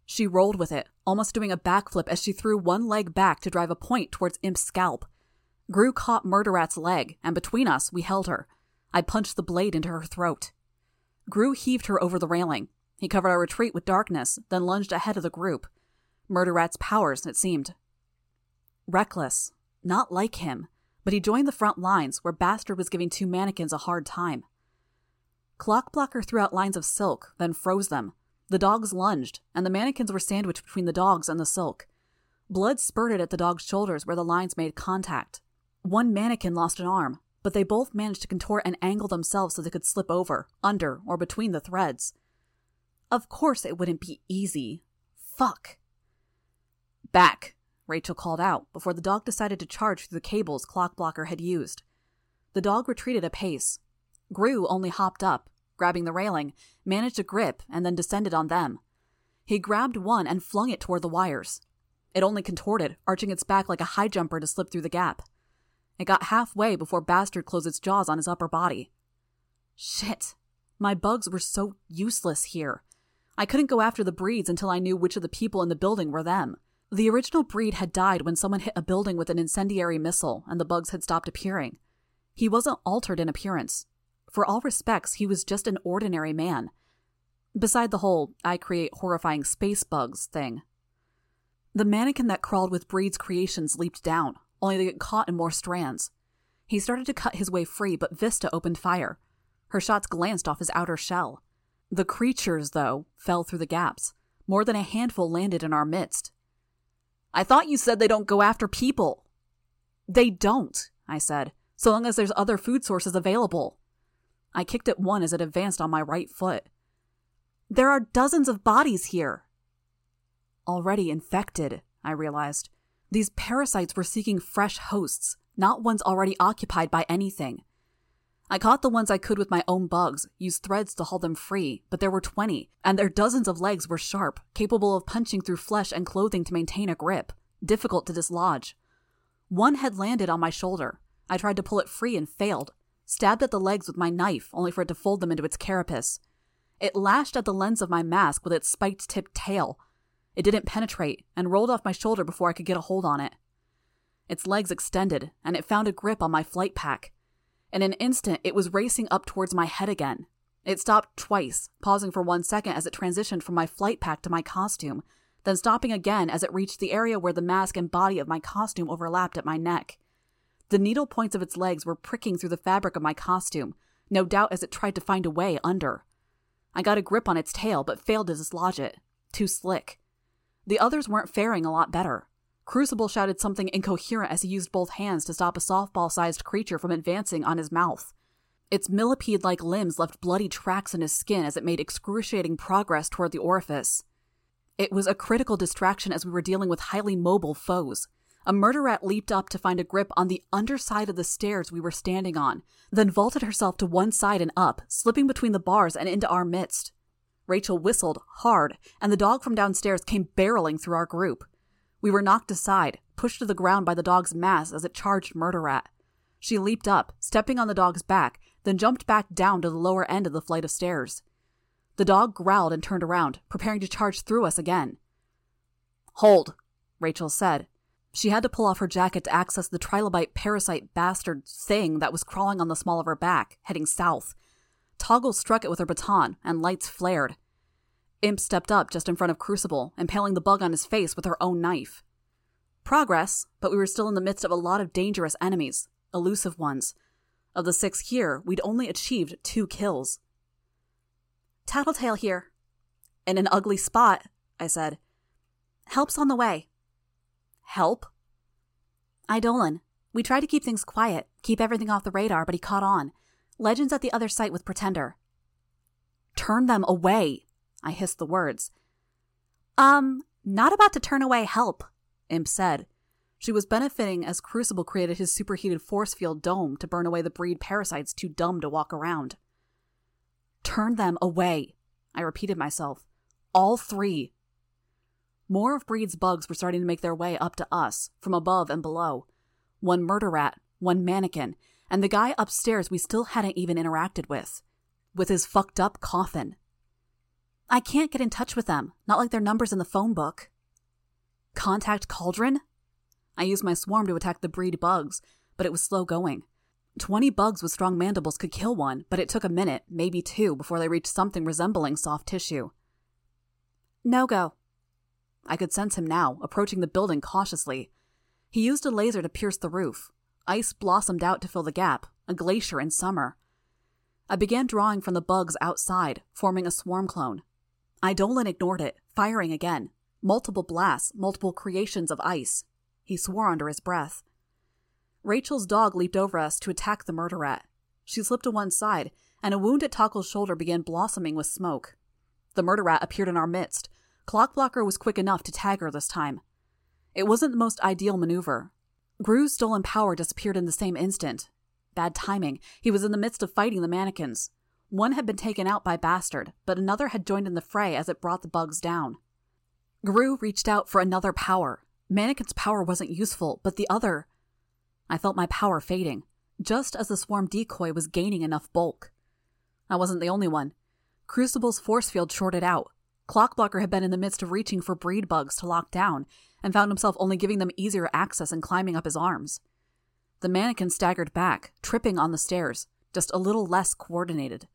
She rolled with it, almost doing a backflip as she threw one leg back to drive a point towards Imp's scalp. Grue caught Murder Rat's leg, and between us, we held her. I punched the blade into her throat. Grue heaved her over the railing. He covered our retreat with darkness, then lunged ahead of the group. Murder Rat's powers, it seemed. Reckless. Not like him. But he joined the front lines, where Bastard was giving two mannequins a hard time. Clockblocker threw out lines of silk, then froze them. The dogs lunged, and the mannequins were sandwiched between the dogs and the silk. Blood spurted at the dog's shoulders where the lines made contact. One mannequin lost an arm, but they both managed to contort and angle themselves so they could slip over, under, or between the threads. Of course it wouldn't be easy. Fuck. Back, Rachel called out before the dog decided to charge through the cables Clockblocker had used. The dog retreated a pace. Grue only hopped up, grabbing the railing, managed a grip, and then descended on them. He grabbed one and flung it toward the wires. It only contorted, arching its back like a high jumper to slip through the gap. It got halfway before Bastard closed its jaws on his upper body. Shit. My bugs were so useless here. I couldn't go after the breeds until I knew which of the people in the building were them. The original breed had died when someone hit a building with an incendiary missile and the bugs had stopped appearing. He wasn't altered in appearance. For all respects, he was just an ordinary man. Beside the whole I create horrifying space bugs thing. The mannequin that crawled with Breed's creations leaped down, only to get caught in more strands. He started to cut his way free, but Vista opened fire. Her shots glanced off his outer shell. The creatures, though, fell through the gaps. More than a handful landed in our midst. I thought you said they don't go after people. They don't, I said, so long as there's other food sources available. I kicked at one as it advanced on my right foot. There are dozens of bodies here. Already infected, I realized. These parasites were seeking fresh hosts, not ones already occupied by anything. I caught the ones I could with my own bugs, used threads to haul them free, but there were 20, and their dozens of legs were sharp, capable of punching through flesh and clothing to maintain a grip, difficult to dislodge. One had landed on my shoulder. I tried to pull it free and failed, stabbed at the legs with my knife, only for it to fold them into its carapace. It lashed at the lens of my mask with its spiked tipped tail. It didn't penetrate and rolled off my shoulder before I could get a hold on it. Its legs extended, and it found a grip on my flight pack. In an instant, it was racing up towards my head again. It stopped twice, pausing for one second as it transitioned from my flight pack to my costume, then stopping again as it reached the area where the mask and body of my costume overlapped at my neck. The needle points of its legs were pricking through the fabric of my costume, no doubt as it tried to find a way under. I got a grip on its tail, but failed to dislodge it. Too slick. The others weren't faring a lot better. Crucible shouted something incoherent as he used both hands to stop a softball sized creature from advancing on his mouth. Its millipede like limbs left bloody tracks in his skin as it made excruciating progress toward the orifice. It was a critical distraction as we were dealing with highly mobile foes. A murder rat leaped up to find a grip on the underside of the stairs we were standing on, then vaulted herself to one side and up, slipping between the bars and into our midst. Rachel whistled hard, and the dog from downstairs came barreling through our group. We were knocked aside, pushed to the ground by the dog's mass as it charged Murder Rat. She leaped up, stepping on the dog's back, then jumped back down to the lower end of the flight of stairs. The dog growled and turned around, preparing to charge through us again. Hold, Rachel said. She had to pull off her jacket to access the trilobite parasite bastard thing that was crawling on the small of her back, heading south. Toggle struck it with her baton, and lights flared. Imp stepped up just in front of Crucible, impaling the bug on his face with her own knife. Progress, but we were still in the midst of a lot of dangerous enemies, elusive ones. Of the six here, we'd only achieved two kills. Tattletale here. In an ugly spot, I said. Help's on the way. Help? Eidolon. We tried to keep things quiet, keep everything off the radar, but he caught on. Legends at the other site with Pretender. Turn them away, I hissed the words. Um, not about to turn away help, Imp said. She was benefiting as Crucible created his superheated force field dome to burn away the breed parasites too dumb to walk around. Turn them away, I repeated myself. All three. More of Breed's bugs were starting to make their way up to us, from above and below. One murder rat, one mannequin, and the guy upstairs we still hadn't even interacted with. With his fucked up coffin. I can't get in touch with them, not like their numbers in the phone book. Contact Cauldron? I used my swarm to attack the breed bugs, but it was slow going. Twenty bugs with strong mandibles could kill one, but it took a minute, maybe two, before they reached something resembling soft tissue. No go. I could sense him now, approaching the building cautiously. He used a laser to pierce the roof. Ice blossomed out to fill the gap, a glacier in summer. I began drawing from the bugs outside, forming a swarm clone. Eidolon ignored it, firing again. Multiple blasts, multiple creations of ice. He swore under his breath. Rachel's dog leaped over us to attack the murder rat. She slipped to one side, and a wound at Toggle's shoulder began blossoming with smoke. The murder rat appeared in our midst. Clockblocker was quick enough to tag her this time. It wasn't the most ideal maneuver. Grue's stolen power disappeared in the same instant. Bad timing. He was in the midst of fighting the mannequins. One had been taken out by Bastard, but another had joined in the fray as it brought the bugs down. Grue reached out for another power. Mannequin's power wasn't useful, but the other. I felt my power fading, just as the swarm decoy was gaining enough bulk. I wasn't the only one. Crucible's force field shorted out. Clockblocker had been in the midst of reaching for breed bugs to lock down, and found himself only giving them easier access and climbing up his arms. The mannequin staggered back, tripping on the stairs, just a little less coordinated.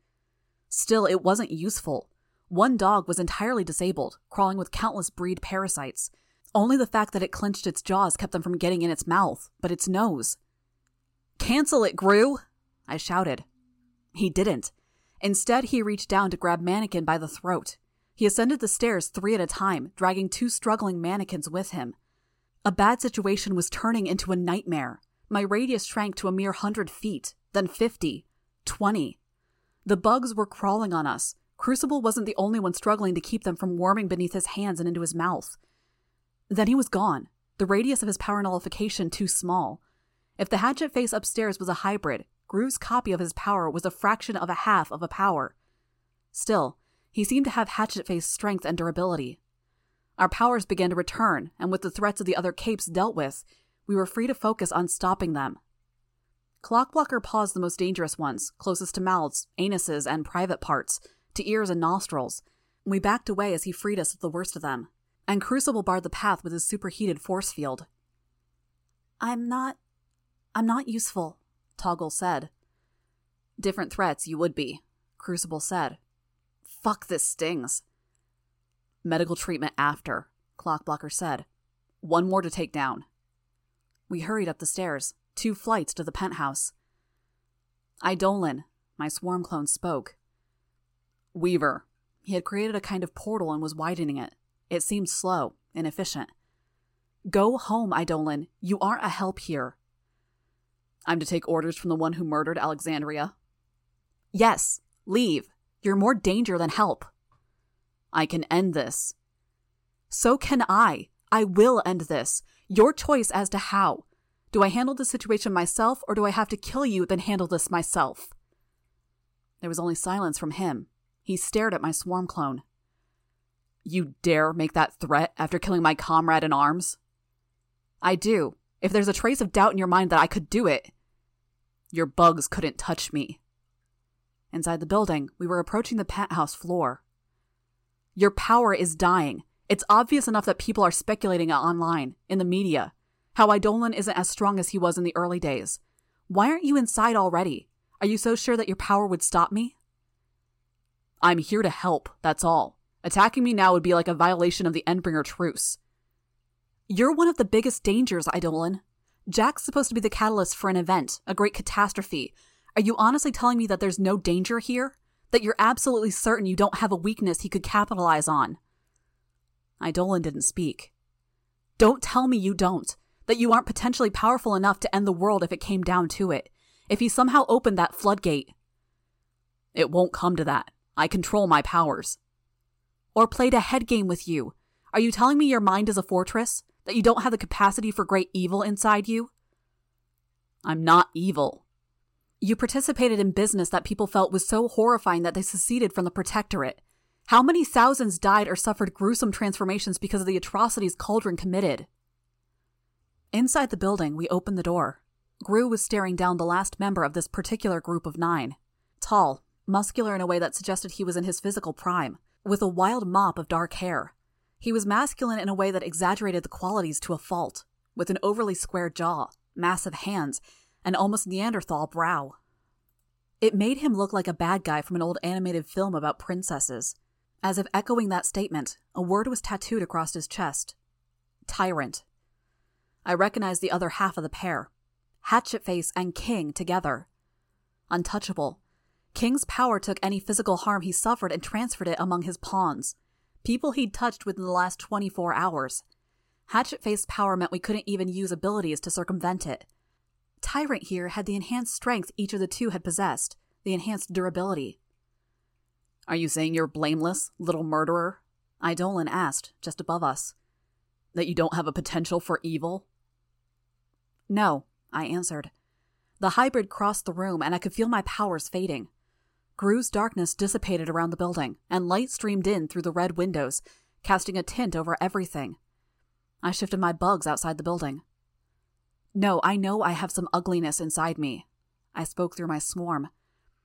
Still, it wasn't useful. One dog was entirely disabled, crawling with countless breed parasites. Only the fact that it clenched its jaws kept them from getting in its mouth, but its nose. Cancel it, Grue! I shouted. He didn't. Instead, he reached down to grab Mannequin by the throat. He ascended the stairs three at a time, dragging two struggling mannequins with him. A bad situation was turning into a nightmare. My radius shrank to a mere hundred feet, then fifty, twenty. The bugs were crawling on us. Crucible wasn't the only one struggling to keep them from warming beneath his hands and into his mouth. Then he was gone, the radius of his power nullification too small. If the hatchet face upstairs was a hybrid, Grue's copy of his power was a fraction of a half of a power. Still, he seemed to have hatchet face strength and durability. Our powers began to return, and with the threats of the other capes dealt with, we were free to focus on stopping them. Clockblocker paused the most dangerous ones, closest to mouths, anuses, and private parts, to ears and nostrils. We backed away as he freed us of the worst of them, and Crucible barred the path with his superheated force field. I'm not. I'm not useful, Toggle said. Different threats, you would be, Crucible said. Fuck, this stings. Medical treatment after, Clockblocker said. One more to take down. We hurried up the stairs, two flights to the penthouse. Eidolon, my swarm clone spoke. Weaver. He had created a kind of portal and was widening it. It seemed slow, inefficient. Go home, Eidolon. You aren't a help here. I'm to take orders from the one who murdered Alexandria. Yes, leave. You're more danger than help. I can end this. So can I. I will end this. Your choice as to how. Do I handle the situation myself, or do I have to kill you, then handle this myself? There was only silence from him. He stared at my swarm clone. You dare make that threat after killing my comrade in arms? I do. If there's a trace of doubt in your mind that I could do it, your bugs couldn't touch me. Inside the building, we were approaching the penthouse floor. Your power is dying. It's obvious enough that people are speculating online, in the media, how Eidolon isn't as strong as he was in the early days. Why aren't you inside already? Are you so sure that your power would stop me? I'm here to help, that's all. Attacking me now would be like a violation of the Endbringer truce. You're one of the biggest dangers, Eidolon. Jack's supposed to be the catalyst for an event, a great catastrophe. Are you honestly telling me that there's no danger here? That you're absolutely certain you don't have a weakness he could capitalize on? Eidolon didn't speak. Don't tell me you don't. That you aren't potentially powerful enough to end the world if it came down to it. If he somehow opened that floodgate. It won't come to that. I control my powers. Or played a head game with you. Are you telling me your mind is a fortress? That you don't have the capacity for great evil inside you? I'm not evil. You participated in business that people felt was so horrifying that they seceded from the Protectorate. How many thousands died or suffered gruesome transformations because of the atrocities Cauldron committed? Inside the building, we opened the door. Grue was staring down the last member of this particular group of nine. Tall, muscular in a way that suggested he was in his physical prime, with a wild mop of dark hair. He was masculine in a way that exaggerated the qualities to a fault, with an overly square jaw, massive hands, and almost Neanderthal brow. It made him look like a bad guy from an old animated film about princesses. As if echoing that statement, a word was tattooed across his chest Tyrant. I recognized the other half of the pair Hatchetface and King together. Untouchable. King's power took any physical harm he suffered and transferred it among his pawns people he'd touched within the last 24 hours. Hatchet Face power meant we couldn't even use abilities to circumvent it. Tyrant here had the enhanced strength each of the two had possessed, the enhanced durability. Are you saying you're blameless, little murderer? Eidolon asked, just above us. That you don't have a potential for evil? No, I answered. The hybrid crossed the room, and I could feel my powers fading. Grue's darkness dissipated around the building, and light streamed in through the red windows, casting a tint over everything. I shifted my bugs outside the building. No, I know I have some ugliness inside me. I spoke through my swarm.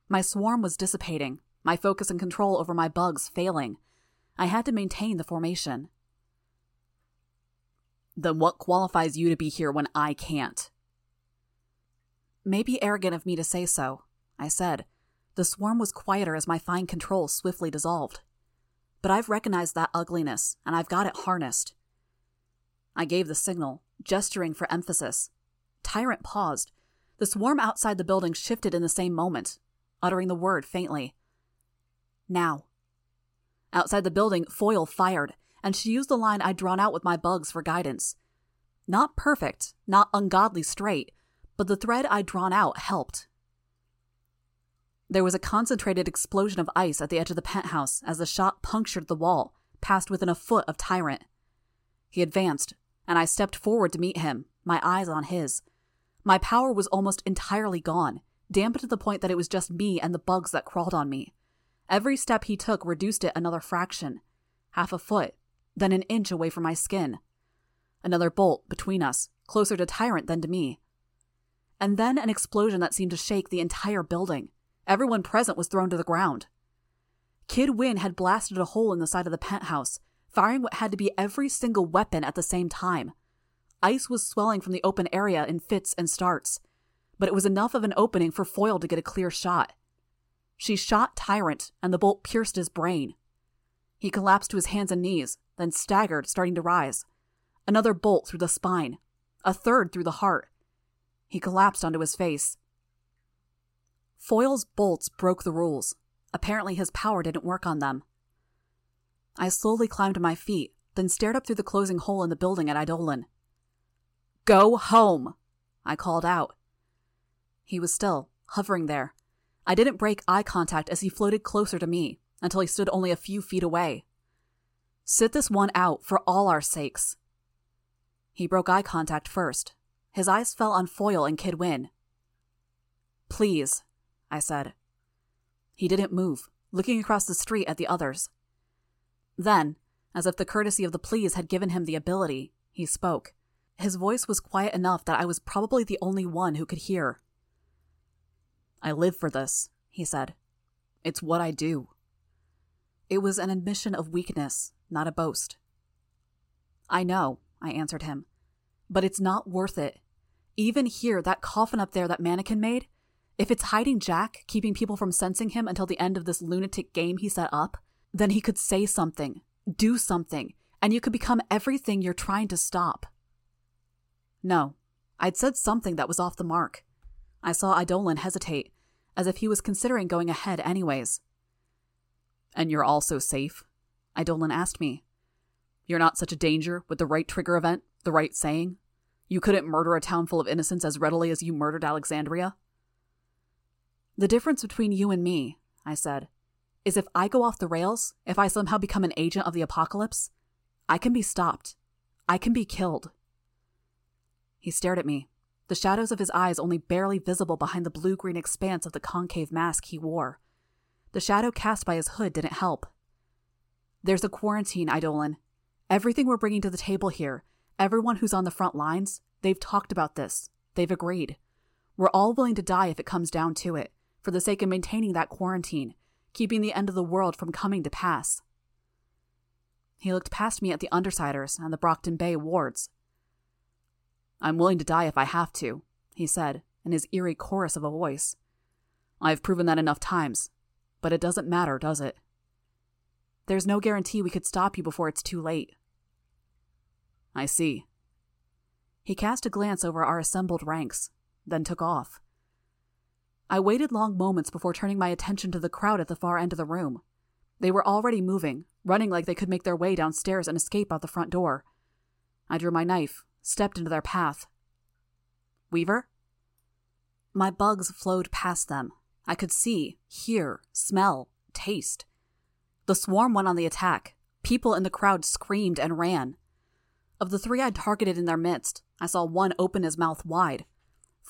My swarm was dissipating, my focus and control over my bugs failing. I had to maintain the formation. Then what qualifies you to be here when I can't? Maybe arrogant of me to say so, I said, the swarm was quieter as my fine control swiftly dissolved. But I've recognized that ugliness, and I've got it harnessed. I gave the signal, gesturing for emphasis. Tyrant paused. The swarm outside the building shifted in the same moment, uttering the word faintly. Now. Outside the building, Foil fired, and she used the line I'd drawn out with my bugs for guidance. Not perfect, not ungodly straight, but the thread I'd drawn out helped. There was a concentrated explosion of ice at the edge of the penthouse as the shot punctured the wall, passed within a foot of Tyrant. He advanced, and I stepped forward to meet him, my eyes on his. My power was almost entirely gone, dampened to the point that it was just me and the bugs that crawled on me. Every step he took reduced it another fraction half a foot, then an inch away from my skin. Another bolt between us, closer to Tyrant than to me. And then an explosion that seemed to shake the entire building. Everyone present was thrown to the ground. Kid Win had blasted a hole in the side of the penthouse, firing what had to be every single weapon at the same time. Ice was swelling from the open area in fits and starts, but it was enough of an opening for Foil to get a clear shot. She shot Tyrant, and the bolt pierced his brain. He collapsed to his hands and knees, then staggered, starting to rise. Another bolt through the spine, a third through the heart. He collapsed onto his face. Foil's bolts broke the rules. Apparently, his power didn't work on them. I slowly climbed to my feet, then stared up through the closing hole in the building at Eidolon. Go home! I called out. He was still, hovering there. I didn't break eye contact as he floated closer to me until he stood only a few feet away. Sit this one out for all our sakes. He broke eye contact first. His eyes fell on Foil and Kid Win. Please, I said. He didn't move, looking across the street at the others. Then, as if the courtesy of the please had given him the ability, he spoke. His voice was quiet enough that I was probably the only one who could hear. I live for this, he said. It's what I do. It was an admission of weakness, not a boast. I know, I answered him. But it's not worth it. Even here, that coffin up there that mannequin made, if it's hiding Jack, keeping people from sensing him until the end of this lunatic game he set up, then he could say something, do something, and you could become everything you're trying to stop. No, I'd said something that was off the mark. I saw Eidolon hesitate, as if he was considering going ahead anyways. And you're also safe? Eidolon asked me. You're not such a danger with the right trigger event, the right saying? You couldn't murder a town full of innocents as readily as you murdered Alexandria? The difference between you and me, I said, is if I go off the rails, if I somehow become an agent of the apocalypse, I can be stopped. I can be killed. He stared at me, the shadows of his eyes only barely visible behind the blue green expanse of the concave mask he wore. The shadow cast by his hood didn't help. There's a quarantine, Eidolon. Everything we're bringing to the table here, everyone who's on the front lines, they've talked about this. They've agreed. We're all willing to die if it comes down to it, for the sake of maintaining that quarantine, keeping the end of the world from coming to pass. He looked past me at the Undersiders and the Brockton Bay wards. I'm willing to die if I have to, he said, in his eerie chorus of a voice. I've proven that enough times, but it doesn't matter, does it? There's no guarantee we could stop you before it's too late. I see. He cast a glance over our assembled ranks, then took off. I waited long moments before turning my attention to the crowd at the far end of the room. They were already moving, running like they could make their way downstairs and escape out the front door. I drew my knife, stepped into their path. Weaver? My bugs flowed past them. I could see, hear, smell, taste. The swarm went on the attack. People in the crowd screamed and ran. Of the three I'd targeted in their midst, I saw one open his mouth wide,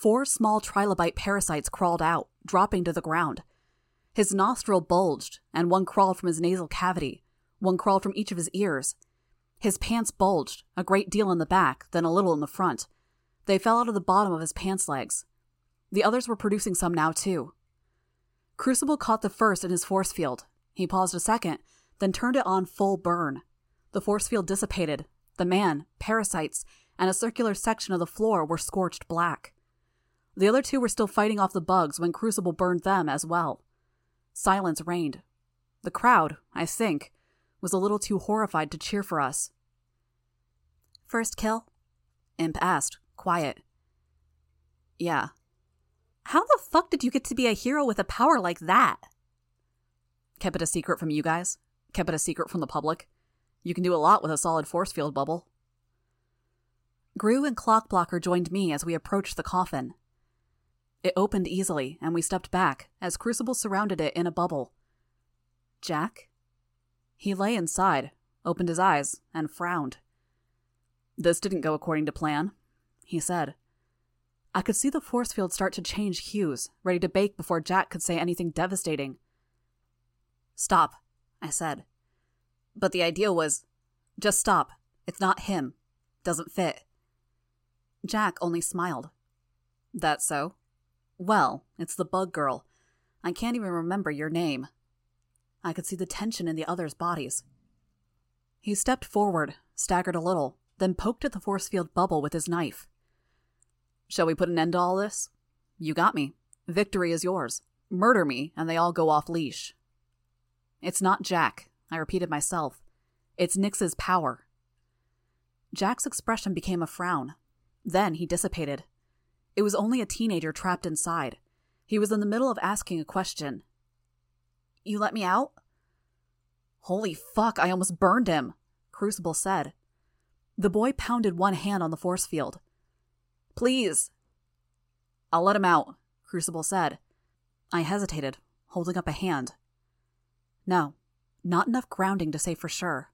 Four small trilobite parasites crawled out, dropping to the ground. His nostril bulged, and one crawled from his nasal cavity. One crawled from each of his ears. His pants bulged, a great deal in the back, then a little in the front. They fell out of the bottom of his pants legs. The others were producing some now, too. Crucible caught the first in his force field. He paused a second, then turned it on full burn. The force field dissipated. The man, parasites, and a circular section of the floor were scorched black. The other two were still fighting off the bugs when Crucible burned them as well. Silence reigned. The crowd, I think, was a little too horrified to cheer for us. First kill? Imp asked, quiet. Yeah. How the fuck did you get to be a hero with a power like that? Kept it a secret from you guys. Kept it a secret from the public. You can do a lot with a solid force field bubble. Grue and Clockblocker joined me as we approached the coffin. It opened easily, and we stepped back as Crucible surrounded it in a bubble. Jack? He lay inside, opened his eyes, and frowned. This didn't go according to plan, he said. I could see the force field start to change hues, ready to bake before Jack could say anything devastating. Stop, I said. But the idea was just stop. It's not him. Doesn't fit. Jack only smiled. That so? Well, it's the bug girl. I can't even remember your name. I could see the tension in the others' bodies. He stepped forward, staggered a little, then poked at the force field bubble with his knife. Shall we put an end to all this? You got me. Victory is yours. Murder me, and they all go off leash. It's not Jack, I repeated myself. It's Nix's power. Jack's expression became a frown. Then he dissipated. It was only a teenager trapped inside. He was in the middle of asking a question. You let me out? Holy fuck, I almost burned him, Crucible said. The boy pounded one hand on the force field. Please. I'll let him out, Crucible said. I hesitated, holding up a hand. No, not enough grounding to say for sure.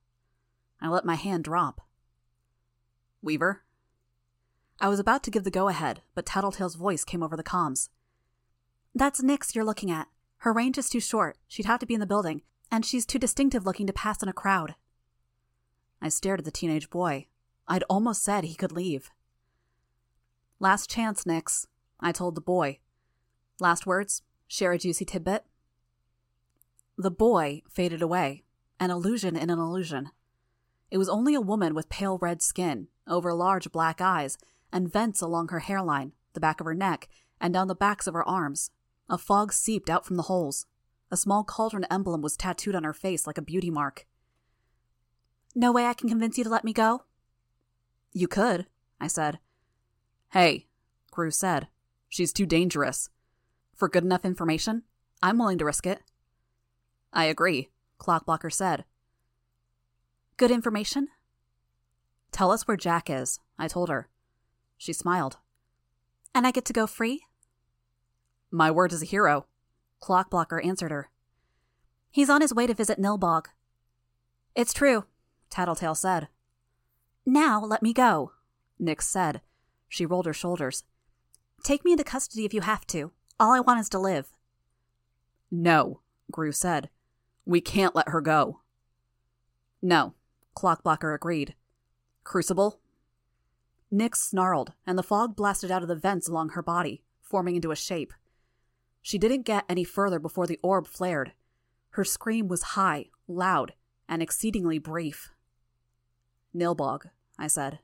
I let my hand drop. Weaver? I was about to give the go ahead, but Tattletale's voice came over the comms. That's Nix you're looking at. Her range is too short. She'd have to be in the building, and she's too distinctive looking to pass in a crowd. I stared at the teenage boy. I'd almost said he could leave. Last chance, Nix, I told the boy. Last words? Share a juicy tidbit? The boy faded away, an illusion in an illusion. It was only a woman with pale red skin, over large black eyes, and vents along her hairline, the back of her neck, and down the backs of her arms. A fog seeped out from the holes. A small cauldron emblem was tattooed on her face like a beauty mark. No way I can convince you to let me go? You could, I said. Hey, Grue said. She's too dangerous. For good enough information, I'm willing to risk it. I agree, Clockblocker said. Good information? Tell us where Jack is, I told her. She smiled. And I get to go free? My word is a hero, Clockblocker answered her. He's on his way to visit Nilbog. It's true, Tattletale said. Now let me go, Nix said. She rolled her shoulders. Take me into custody if you have to. All I want is to live. No, Grue said. We can't let her go. No, Clockblocker agreed. Crucible? Nix snarled, and the fog blasted out of the vents along her body, forming into a shape. She didn't get any further before the orb flared. Her scream was high, loud, and exceedingly brief. Nilbog, I said.